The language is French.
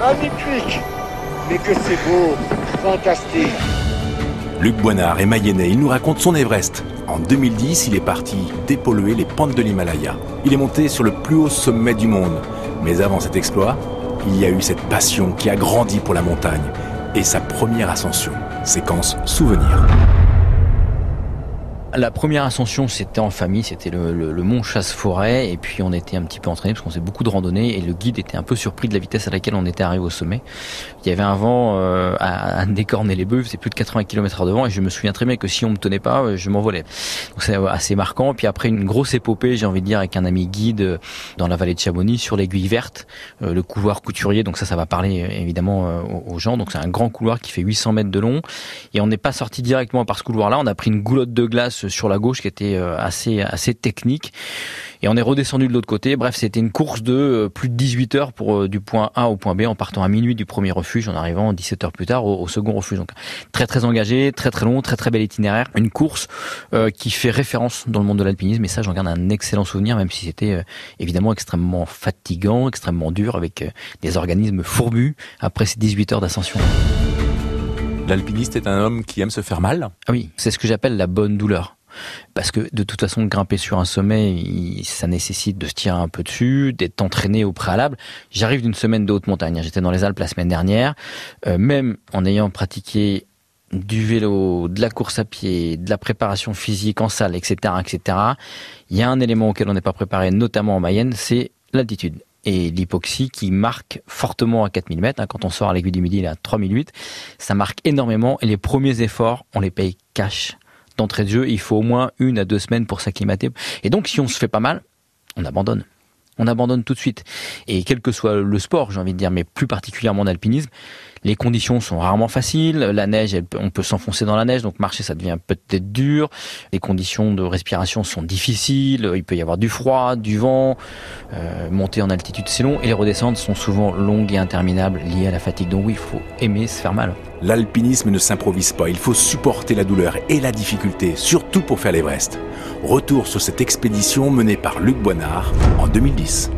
Magnifique Mais que c'est beau Fantastique Luc Boinard est mayennais, il nous raconte son Everest. En 2010, il est parti dépolluer les pentes de l'Himalaya. Il est monté sur le plus haut sommet du monde. Mais avant cet exploit, il y a eu cette passion qui a grandi pour la montagne et sa première ascension. Séquence souvenir. La première ascension, c'était en famille, c'était le, mont Chasse-Forêt, et puis on était un petit peu entraîné parce qu'on faisait beaucoup de randonnées, et le guide était un peu surpris de la vitesse à laquelle on était arrivé au sommet. Il y avait un vent euh, à, décorner les bœufs, c'est plus de 80 km/h devant, et je me souviens très bien que si on me tenait pas, euh, je m'envolais. Donc c'est assez marquant. Puis après une grosse épopée, j'ai envie de dire, avec un ami guide euh, dans la vallée de Chamonix sur l'aiguille verte, le couloir couturier. Donc ça, ça va parler évidemment aux gens. Donc c'est un grand couloir qui fait 800 mètres de long, et on n'est pas sorti directement par ce couloir-là. On a pris une goulotte de glace sur la gauche qui était euh, assez assez technique et on est redescendu de l'autre côté. Bref, c'était une course de euh, plus de 18 heures pour euh, du point A au point B en partant à minuit du premier refuge en arrivant 17 heures plus tard au, second refuge. Donc très très engagé, très très long, très très bel itinéraire, une course qui fait référence dans le monde de l'alpinisme et ça j'en garde un excellent souvenir même si c'était évidemment extrêmement fatigant, extrêmement dur avec des organismes fourbus après ces 18 heures d'ascension. L'alpiniste est un homme qui aime se faire mal Ah oui, c'est ce que j'appelle la bonne douleur. Parce que de toute façon, grimper sur un sommet, ça nécessite de se tirer un peu dessus, d'être entraîné au préalable. J'arrive d'une semaine de haute montagne. J'étais dans les Alpes la semaine dernière. Euh, même en ayant pratiqué du vélo, de la course à pied, de la préparation physique en salle, etc., etc., il y a un élément auquel on n'est pas préparé, notamment en Mayenne, c'est l'altitude et l'hypoxie qui marque fortement à 4000 mètres. Hein, quand on sort à l'aiguille du midi, il est à 3008. Ça marque énormément et les premiers efforts, on les paye cash d'entrée de jeu. Il faut au moins une à deux semaines pour s'acclimater. Et donc, si on se fait pas mal, on abandonne. On abandonne tout de suite. Et quel que soit le sport, j'ai envie de dire, mais plus particulièrement l'alpinisme, les conditions sont rarement faciles. La neige, on peut s'enfoncer dans la neige, donc marcher, ça devient peut-être dur. Les conditions de respiration sont difficiles. Il peut y avoir du froid, du vent. Euh, monter en altitude, c'est long. Et les redescentes sont souvent longues et interminables, liées à la fatigue. Donc oui, il faut aimer se faire mal. L'alpinisme ne s'improvise pas. Il faut supporter la douleur et la difficulté, surtout pour faire l'Everest. Retour sur cette expédition menée par Luc Boinard en 2010.